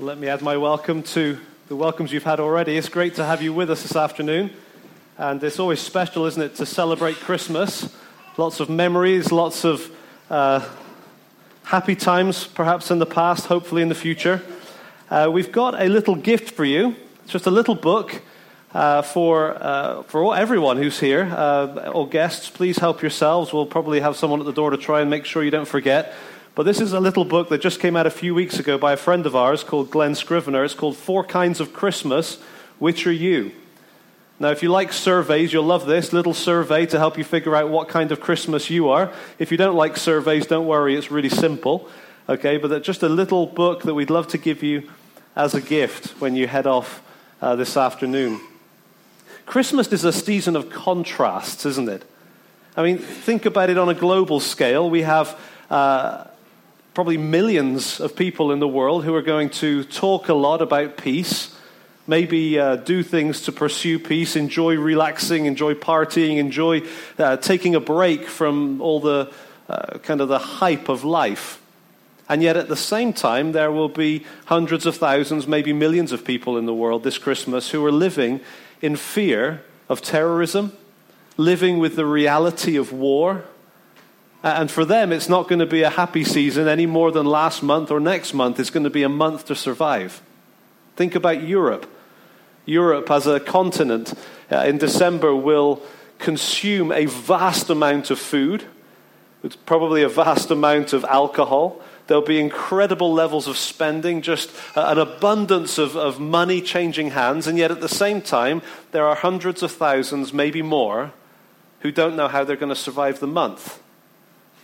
Let me add my welcome to the welcomes you've had already. It's great to have you with us this afternoon. And it's always special, isn't it, to celebrate Christmas? Lots of memories, lots of uh, happy times, perhaps in the past, hopefully in the future. Uh, we've got a little gift for you. It's just a little book uh, for, uh, for all, everyone who's here. Uh, all guests, please help yourselves. We'll probably have someone at the door to try and make sure you don't forget. But this is a little book that just came out a few weeks ago by a friend of ours called Glen Scrivener. It's called Four Kinds of Christmas. Which are you? Now, if you like surveys, you'll love this little survey to help you figure out what kind of Christmas you are. If you don't like surveys, don't worry, it's really simple. Okay, but just a little book that we'd love to give you as a gift when you head off uh, this afternoon. Christmas is a season of contrasts, isn't it? I mean, think about it on a global scale. We have uh, probably millions of people in the world who are going to talk a lot about peace, maybe uh, do things to pursue peace, enjoy relaxing, enjoy partying, enjoy uh, taking a break from all the uh, kind of the hype of life. And yet, at the same time, there will be hundreds of thousands, maybe millions of people in the world this Christmas who are living in fear of terrorism, living with the reality of war, and for them, it's not going to be a happy season any more than last month or next month. It's going to be a month to survive. Think about Europe. Europe, as a continent, uh, in December will consume a vast amount of food, it's probably a vast amount of alcohol. There'll be incredible levels of spending, just uh, an abundance of, of money changing hands, and yet at the same time, there are hundreds of thousands, maybe more, who don't know how they're going to survive the month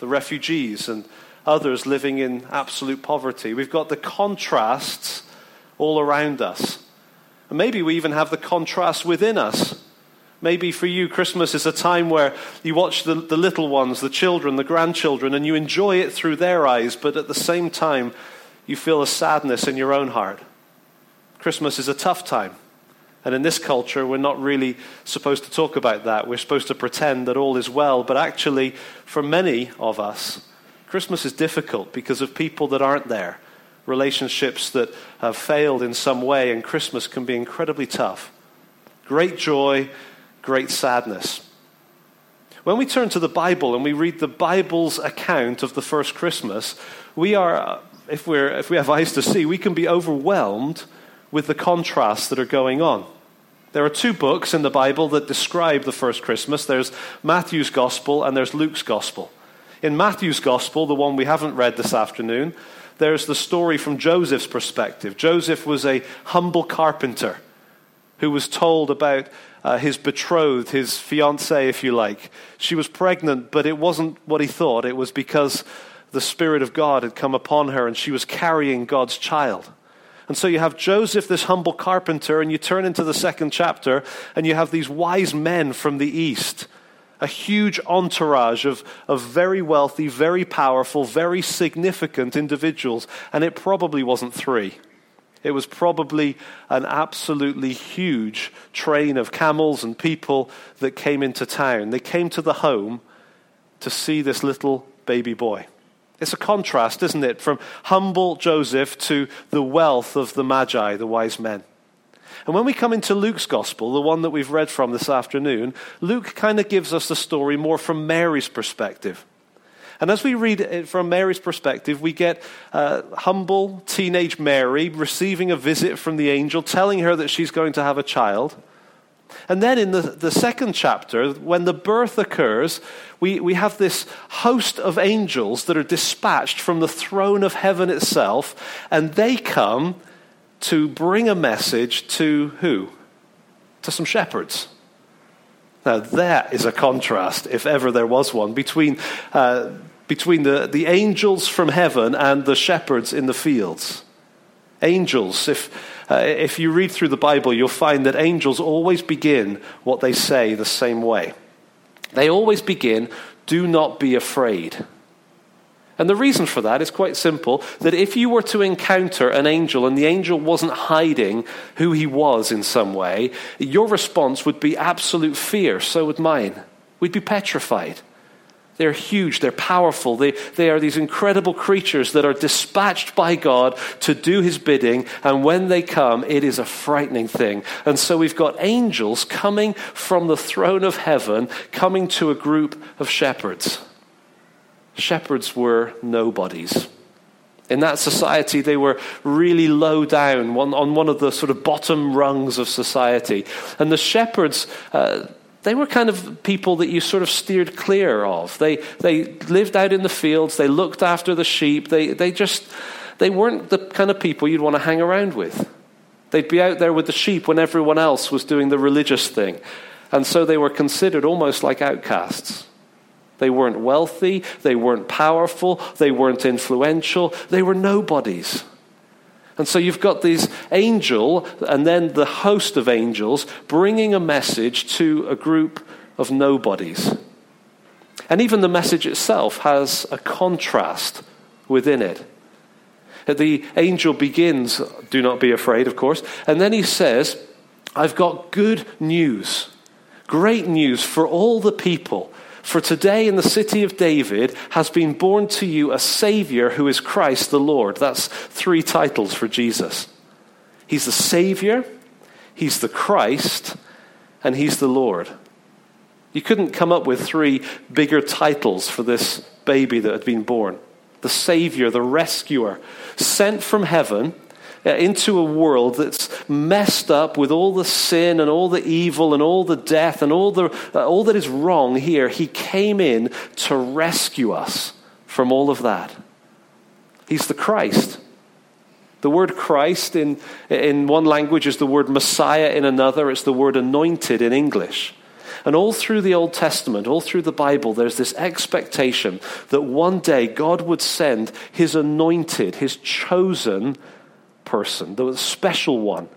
the refugees, and others living in absolute poverty. We've got the contrasts all around us. And maybe we even have the contrast within us. Maybe for you, Christmas is a time where you watch the, the little ones, the children, the grandchildren, and you enjoy it through their eyes, but at the same time, you feel a sadness in your own heart. Christmas is a tough time. And in this culture, we're not really supposed to talk about that. We're supposed to pretend that all is well. But actually, for many of us, Christmas is difficult because of people that aren't there, relationships that have failed in some way, and Christmas can be incredibly tough. Great joy, great sadness. When we turn to the Bible and we read the Bible's account of the first Christmas, we are, if, we're, if we have eyes to see, we can be overwhelmed with the contrasts that are going on. There are two books in the Bible that describe the first Christmas there's Matthew's Gospel and there's Luke's Gospel. In Matthew's Gospel, the one we haven't read this afternoon, there's the story from Joseph's perspective. Joseph was a humble carpenter who was told about uh, his betrothed, his fiancee, if you like. She was pregnant, but it wasn't what he thought. It was because the Spirit of God had come upon her and she was carrying God's child. And so you have Joseph, this humble carpenter, and you turn into the second chapter, and you have these wise men from the east. A huge entourage of, of very wealthy, very powerful, very significant individuals. And it probably wasn't three. It was probably an absolutely huge train of camels and people that came into town. They came to the home to see this little baby boy. It's a contrast, isn't it, from humble Joseph to the wealth of the Magi, the wise men. And when we come into Luke's gospel, the one that we've read from this afternoon, Luke kind of gives us the story more from Mary's perspective. And as we read it from Mary's perspective, we get uh, humble teenage Mary receiving a visit from the angel telling her that she's going to have a child. And then in the, the second chapter, when the birth occurs, we, we have this host of angels that are dispatched from the throne of heaven itself, and they come to bring a message to who? To some shepherds. Now, that is a contrast, if ever there was one, between, uh, between the, the angels from heaven and the shepherds in the fields. Angels, if uh, if you read through the Bible, you'll find that angels always begin what they say the same way. They always begin, do not be afraid. And the reason for that is quite simple that if you were to encounter an angel and the angel wasn't hiding who he was in some way, your response would be absolute fear. So would mine. We'd be petrified. They're huge, they're powerful, they, they are these incredible creatures that are dispatched by God to do his bidding, and when they come, it is a frightening thing. And so we've got angels coming from the throne of heaven, coming to a group of shepherds. Shepherds were nobodies. In that society, they were really low down, on one of the sort of bottom rungs of society. And the shepherds, uh, they were kind of people that you sort of steered clear of. They, they lived out in the fields, they looked after the sheep, they, they just, they weren't the kind of people you'd want to hang around with. They'd be out there with the sheep when everyone else was doing the religious thing. And so they were considered almost like outcasts. They weren't wealthy, they weren't powerful, they weren't influential, they were nobodies. And so you've got this angel and then the host of angels bringing a message to a group of nobodies. And even the message itself has a contrast within it. The angel begins, do not be afraid, of course, and then he says, I've got good news, great news for all the people. For today in the city of David has been born to you a Savior who is Christ the Lord. That's three titles for Jesus. He's the Savior, He's the Christ, and He's the Lord. You couldn't come up with three bigger titles for this baby that had been born. The Savior, the Rescuer, sent from heaven into a world that's messed up with all the sin and all the evil and all the death and all, the, uh, all that is wrong here. He came in to rescue us from all of that. He's the Christ. The word Christ in, in one language is the word Messiah in another. It's the word anointed in English. And all through the Old Testament, all through the Bible, there's this expectation that one day God would send his anointed, his chosen person, the special one,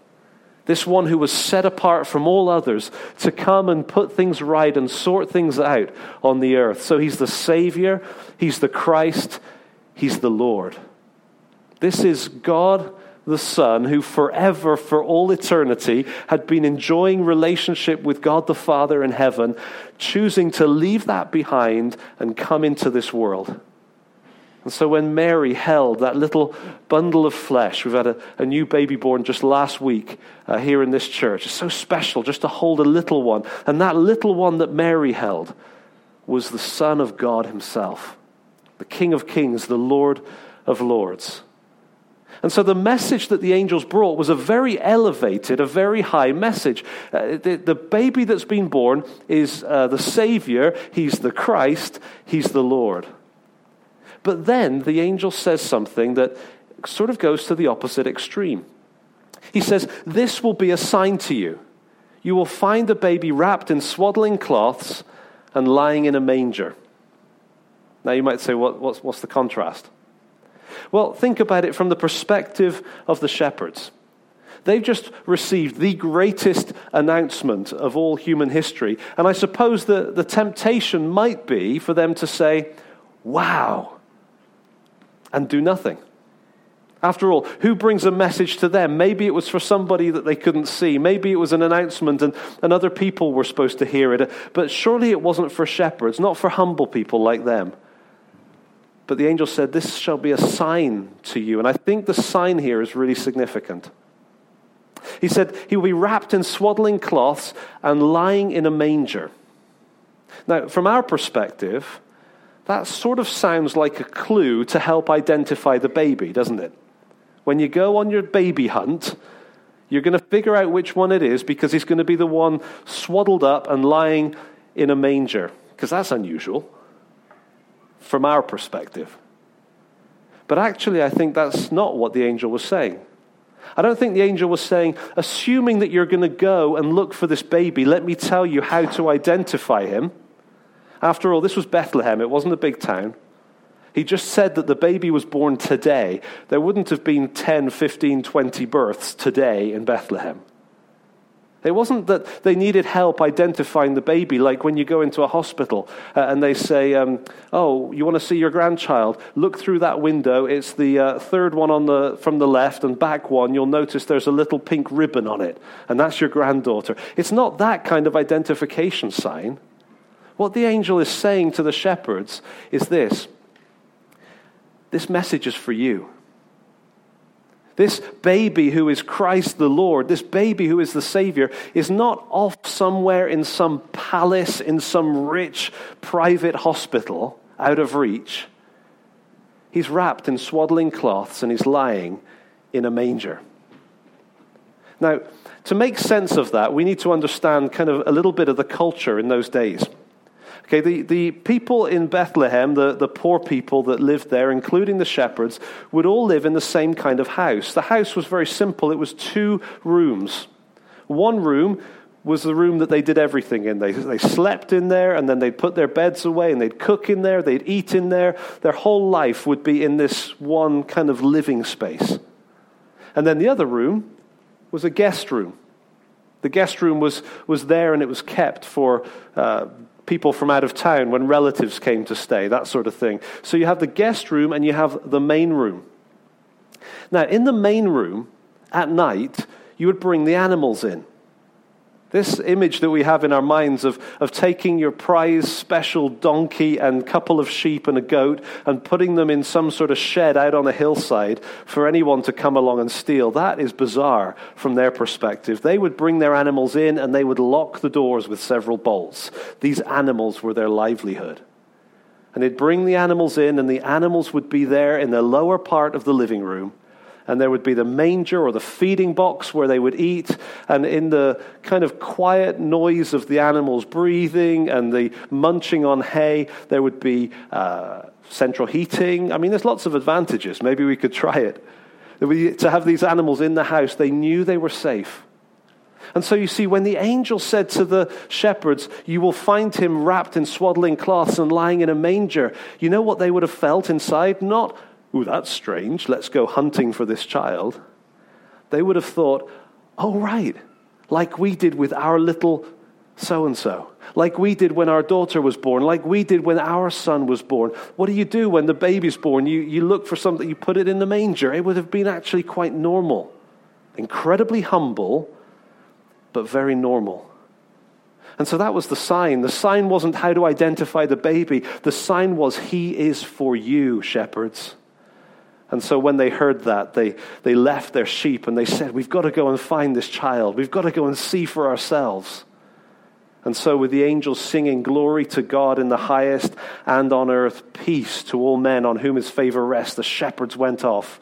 this one who was set apart from all others to come and put things right and sort things out on the earth. So he's the Savior, he's the Christ, he's the Lord. This is God the Son, who forever, for all eternity, had been enjoying relationship with God the Father in heaven, choosing to leave that behind and come into this world. And so when Mary held that little bundle of flesh, we've had a, a new baby born just last week uh, here in this church. It's so special just to hold a little one. And that little one that Mary held was the Son of God Himself, the King of Kings, the Lord of Lords. And so the message that the angels brought was a very elevated, a very high message. Uh, the, the, baby that's been born is uh, the Savior, He's the Christ, He's the Lord. But then the angel says something that sort of goes to the opposite extreme. He says, This will be a sign to you. You will find a baby wrapped in swaddling cloths and lying in a manger. Now you might say, what, what's, what's the contrast? Well, think about it from the perspective of the shepherds. They've just received the greatest announcement of all human history. And I suppose the, the temptation might be for them to say, Wow, and do nothing. After all, who brings a message to them? Maybe it was for somebody that they couldn't see. Maybe it was an announcement and, and other people were supposed to hear it. But surely it wasn't for shepherds, not for humble people like them. But the angel said, This shall be a sign to you. And I think the sign here is really significant. He said, He will be wrapped in swaddling cloths and lying in a manger. Now, from our perspective, that sort of sounds like a clue to help identify the baby, doesn't it? When you go on your baby hunt, you're going to figure out which one it is because he's going to be the one swaddled up and lying in a manger, because that's unusual from our perspective. But actually, I think that's not what the angel was saying. I don't think the angel was saying, assuming that you're going to go and look for this baby, let me tell you how to identify him. After all, this was Bethlehem, it wasn't a big town. He just said that the baby was born today. There wouldn't have been 10, 15, 20 births today in Bethlehem. It wasn't that they needed help identifying the baby, like when you go into a hospital uh, and they say, um, Oh, you want to see your grandchild? Look through that window. It's the uh, third one on the, from the left and back one. You'll notice there's a little pink ribbon on it, and that's your granddaughter. It's not that kind of identification sign. What the angel is saying to the shepherds is this this message is for you. This baby who is Christ the Lord, this baby who is the Savior, is not off somewhere in some palace, in some rich private hospital out of reach. He's wrapped in swaddling cloths and he's lying in a manger. Now, to make sense of that, we need to understand kind of a little bit of the culture in those days. Okay, the, the people in Bethlehem, the, the poor people that lived there, including the shepherds, would all live in the same kind of house. The house was very simple, it was two rooms. One room was the room that they did everything in. They, they slept in there, and then they'd put their beds away, and they'd cook in there, they'd eat in there. Their whole life would be in this one kind of living space. And then the other room was a guest room. The guest room was, was there and it was kept for uh, people from out of town when relatives came to stay, that sort of thing. So you have the guest room and you have the main room. Now, in the main room, at night, you would bring the animals in. This image that we have in our minds of, of taking your prize special donkey and couple of sheep and a goat and putting them in some sort of shed out on a hillside for anyone to come along and steal, that is bizarre from their perspective. They would bring their animals in and they would lock the doors with several bolts. These animals were their livelihood. And they'd bring the animals in, and the animals would be there in the lower part of the living room and there would be the manger or the feeding box where they would eat, and in the kind of quiet noise of the animals breathing and the munching on hay, there would be uh, central heating. I mean, there's lots of advantages. Maybe we could try it. To have these animals in the house, they knew they were safe. And so you see, when the angel said to the shepherds, You will find him wrapped in swaddling cloths and lying in a manger, you know what they would have felt inside? Not ooh, that's strange, let's go hunting for this child, they would have thought, oh, right, like we did with our little so and so, like we did when our daughter was born, like we did when our son was born. What do you do when the baby's born? You, you look for something, you put it in the manger. It would have been actually quite normal, incredibly humble, but very normal. And so that was the sign. The sign wasn't how to identify the baby, the sign was, He is for you, shepherds. And so when they heard that, they, they left their sheep and they said, We've got to go and find this child. We've got to go and see for ourselves. And so, with the angels singing, Glory to God in the highest, and on earth, peace to all men on whom his favor rests, the shepherds went off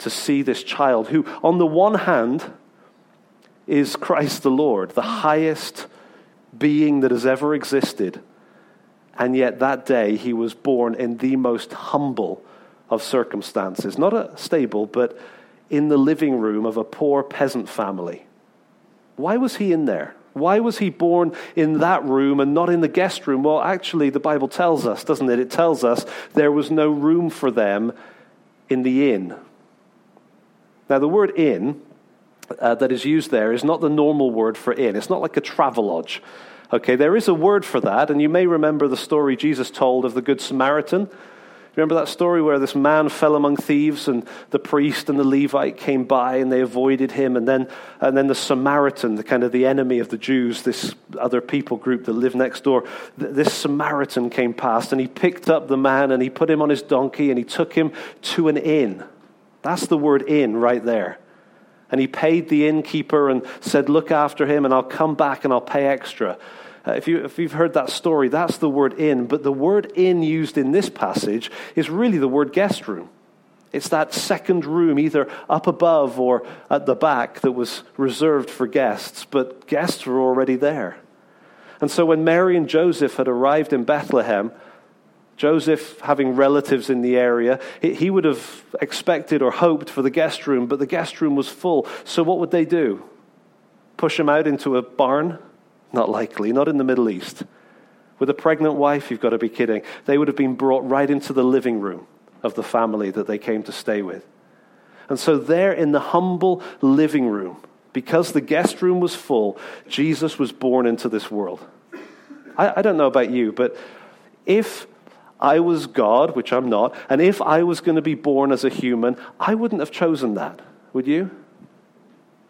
to see this child, who, on the one hand, is Christ the Lord, the highest being that has ever existed. And yet, that day, he was born in the most humble of circumstances. Not a stable, but in the living room of a poor peasant family. Why was he in there? Why was he born in that room and not in the guest room? Well, actually, the Bible tells us, doesn't it? It tells us there was no room for them in the inn. Now, the word inn uh, that is used there is not the normal word for inn, it's not like a travel lodge. Okay, there is a word for that, and you may remember the story Jesus told of the Good Samaritan Remember that story where this man fell among thieves and the priest and the Levite came by and they avoided him and then and then the Samaritan, the kind of the enemy of the Jews, this other people group that live next door, this Samaritan came past and he picked up the man and he put him on his donkey and he took him to an inn. That's the word inn right there. And he paid the innkeeper and said, Look after him and I'll come back and I'll pay extra. Uh, if, you, if you've heard that story, that's the word inn. But the word inn used in this passage is really the word guest room. It's that second room, either up above or at the back, that was reserved for guests, but guests were already there. And so when Mary and Joseph had arrived in Bethlehem, Joseph, having relatives in the area, he would have expected or hoped for the guest room, but the guest room was full. So what would they do? Push him out into a barn? Not likely, not in the Middle East. With a pregnant wife, you've got to be kidding. They would have been brought right into the living room of the family that they came to stay with. And so, there in the humble living room, because the guest room was full, Jesus was born into this world. I, I don't know about you, but if I was God, which I'm not, and if I was going to be born as a human, I wouldn't have chosen that, would you?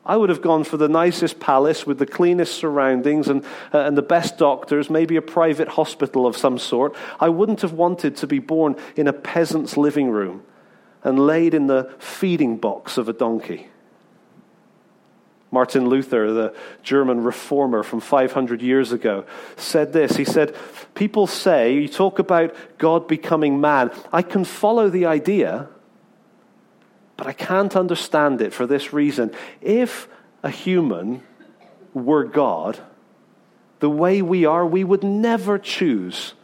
I would have gone for the nicest palace with the cleanest surroundings and, uh, and the best doctors, maybe a private hospital of some sort. I wouldn't have wanted to be born in a peasant's living room and laid in the feeding box of a donkey. Martin Luther, the German reformer from 500 years ago, said this. He said, People say, you talk about God becoming man. I can follow the idea, but I can't understand it for this reason. If a human were God, the way we are, we would never choose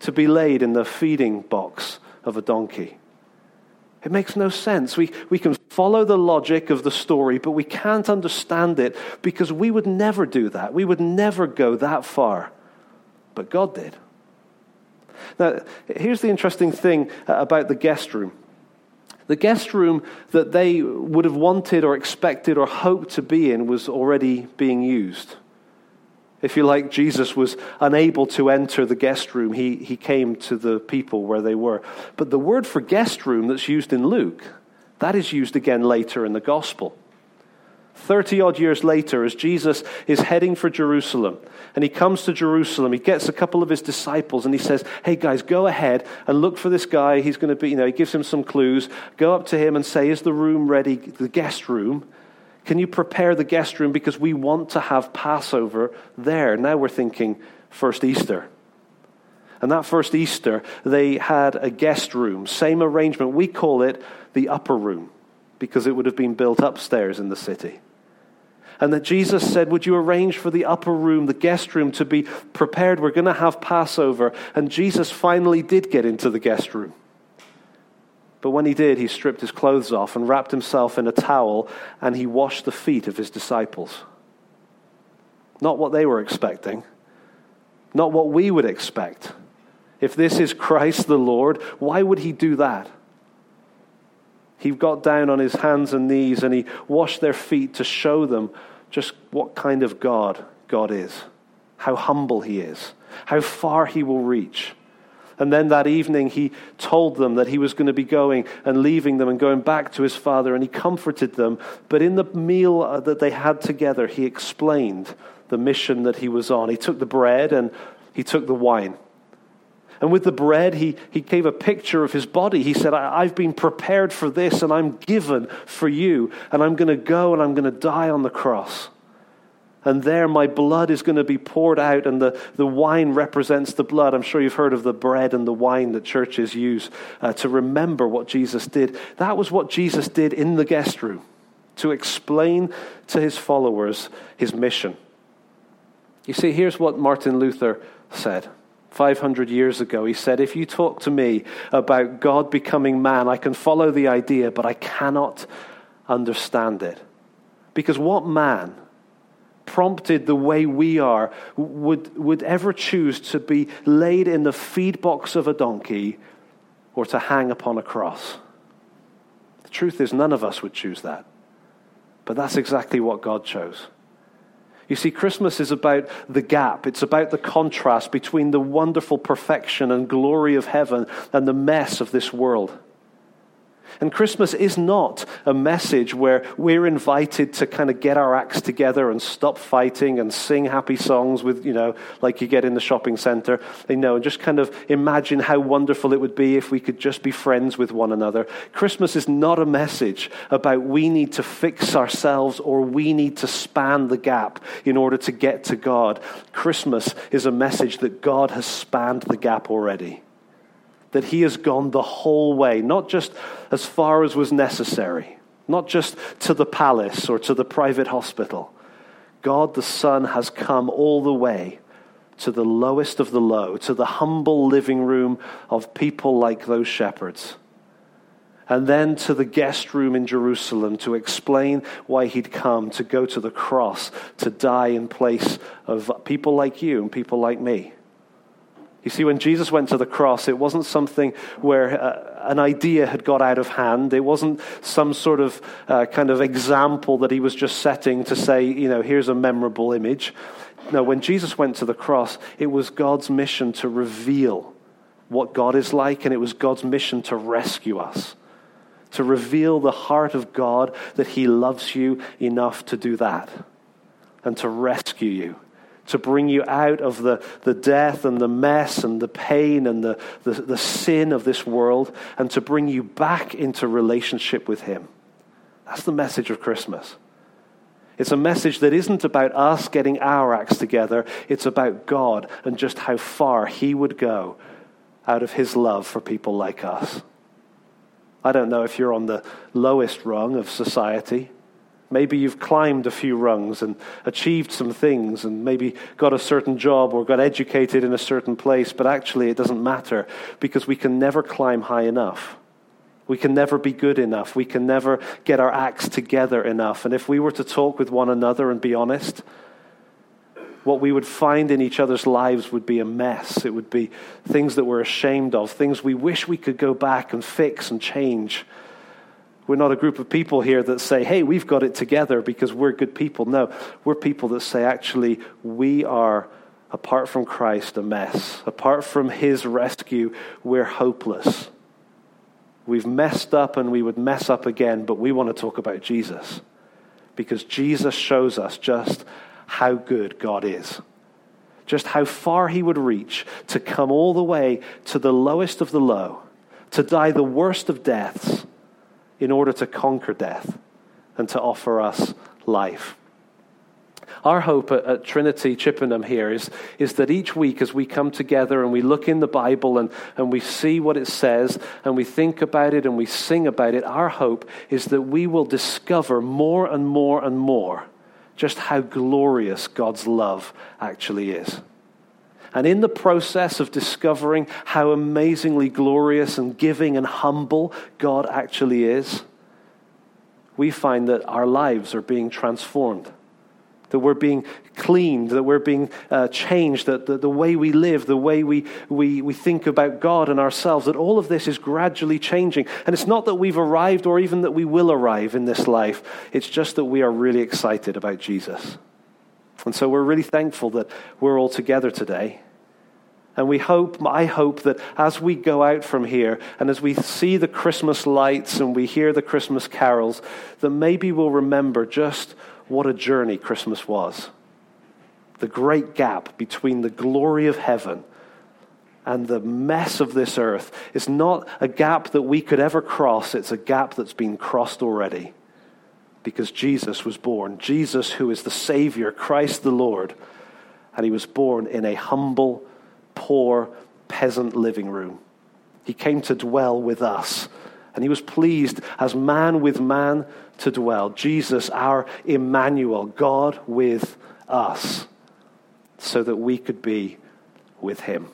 to be laid in the feeding box of a donkey. It makes no sense. We, we can follow the logic of the story, but we can't understand it because we would never do that. We would never go that far. But God did. Now, here's the interesting thing uh, about the guest room. The guest room that they would have wanted or expected or hoped to be in was already being used. If you like, Jesus was unable to enter the guest room. He, he came to the people where they were. But the word for guest room that's used in Luke, that is used again later in the gospel. 30 odd years later, as Jesus is heading for Jerusalem, and he comes to Jerusalem, he gets a couple of his disciples and he says, Hey guys, go ahead and look for this guy. He's going to be, you know, he gives him some clues. Go up to him and say, Is the room ready, the guest room? Can you prepare the guest room because we want to have Passover there? Now we're thinking first Easter. And that first Easter, they had a guest room, same arrangement. We call it the upper room because it would have been built upstairs in the city. And that Jesus said, Would you arrange for the upper room, the guest room, to be prepared? We're going to have Passover. And Jesus finally did get into the guest room. But when he did, he stripped his clothes off and wrapped himself in a towel and he washed the feet of his disciples. Not what they were expecting, not what we would expect. If this is Christ the Lord, why would he do that? He got down on his hands and knees and he washed their feet to show them just what kind of God God is, how humble he is, how far he will reach. And then that evening, he told them that he was going to be going and leaving them and going back to his father, and he comforted them. But in the meal uh, that they had together, he explained the mission that he was on. He took the bread and he took the wine. And with the bread, he, he gave a picture of his body. He said, I've been prepared for this, and I'm given for you, and I'm going to go and I'm going to die on the cross. And there, my blood is going to be poured out, and the, the wine represents the blood. I'm sure you've heard of the bread and the wine that churches use uh, to remember what Jesus did. That was what Jesus did in the guest room to explain to his followers his mission. You see, here's what Martin Luther said. 500 years ago, he said, If you talk to me about God becoming man, I can follow the idea, but I cannot understand it. Because what man prompted the way we are, would, would ever choose to be laid in the feed box of a donkey or to hang upon a cross. The truth is, none of us would choose that. But that's exactly what God chose. You see, Christmas is about the gap. It's about the contrast between the wonderful perfection and glory of heaven and the mess of this world. And Christmas is not a message where we're invited to kind of get our acts together and stop fighting and sing happy songs with, you know, like you get in the shopping center, you know, and just kind of imagine how wonderful it would be if we could just be friends with one another. Christmas is not a message about we need to fix ourselves or we need to span the gap in order to get to God. Christmas is a message that God has spanned the gap already that he has gone the whole way, not just as far as was necessary, not just to the palace or to the private hospital. God the Son has come all the way to the lowest of the low, to the humble living room of people like those shepherds. And then to the guest room in Jerusalem to explain why he'd come, to go to the cross, to die in place of people like you and people like me. You see, when Jesus went to the cross, it wasn't something where uh, an idea had got out of hand. It wasn't some sort of uh, kind of example that he was just setting to say, you know, here's a memorable image. No, when Jesus went to the cross, it was God's mission to reveal what God is like, and it was God's mission to rescue us, to reveal the heart of God that He loves you enough to do that and to rescue you, to bring you out of the, the death and the mess and the pain and the, the, the sin of this world and to bring you back into relationship with Him. That's the message of Christmas. It's a message that isn't about us getting our acts together. It's about God and just how far He would go out of His love for people like us. I don't know if you're on the lowest rung of society. Maybe you've climbed a few rungs and achieved some things and maybe got a certain job or got educated in a certain place, but actually it doesn't matter because we can never climb high enough. We can never be good enough. We can never get our acts together enough. And if we were to talk with one another and be honest, what we would find in each other's lives would be a mess. It would be things that we're ashamed of, things we wish we could go back and fix and change. We're not a group of people here that say, hey, we've got it together because we're good people. No, we're people that say, actually, we are, apart from Christ, a mess. Apart from his rescue, we're hopeless. We've messed up and we would mess up again, but we want to talk about Jesus because Jesus shows us just how good God is. Just how far he would reach to come all the way to the lowest of the low, to die the worst of deaths in order to conquer death and to offer us life. Our hope at, at, Trinity Chippenham here is, is that each week as we come together and we look in the Bible and, and we see what it says and we think about it and we sing about it, our hope is that we will discover more and more and more just how glorious God's love actually is. And in the process of discovering how amazingly glorious and giving and humble God actually is, we find that our lives are being transformed that we're being cleaned, that we're being uh, changed, that the, the, way we live, the way we, we, we think about God and ourselves, that all of this is gradually changing. And it's not that we've arrived or even that we will arrive in this life, it's just that we are really excited about Jesus. And so we're really thankful that we're all together today. And we hope, I hope that as we go out from here and as we see the Christmas lights and we hear the Christmas carols, that maybe we'll remember just what a journey Christmas was. The great gap between the glory of heaven and the mess of this earth is not a gap that we could ever cross, it's a gap that's been crossed already. Because Jesus was born. Jesus, who is the Savior, Christ the Lord, and he was born in a humble, poor, peasant living room. He came to dwell with us and he was pleased as man with man to dwell. Jesus, our Emmanuel, God with us, so that we could be with him.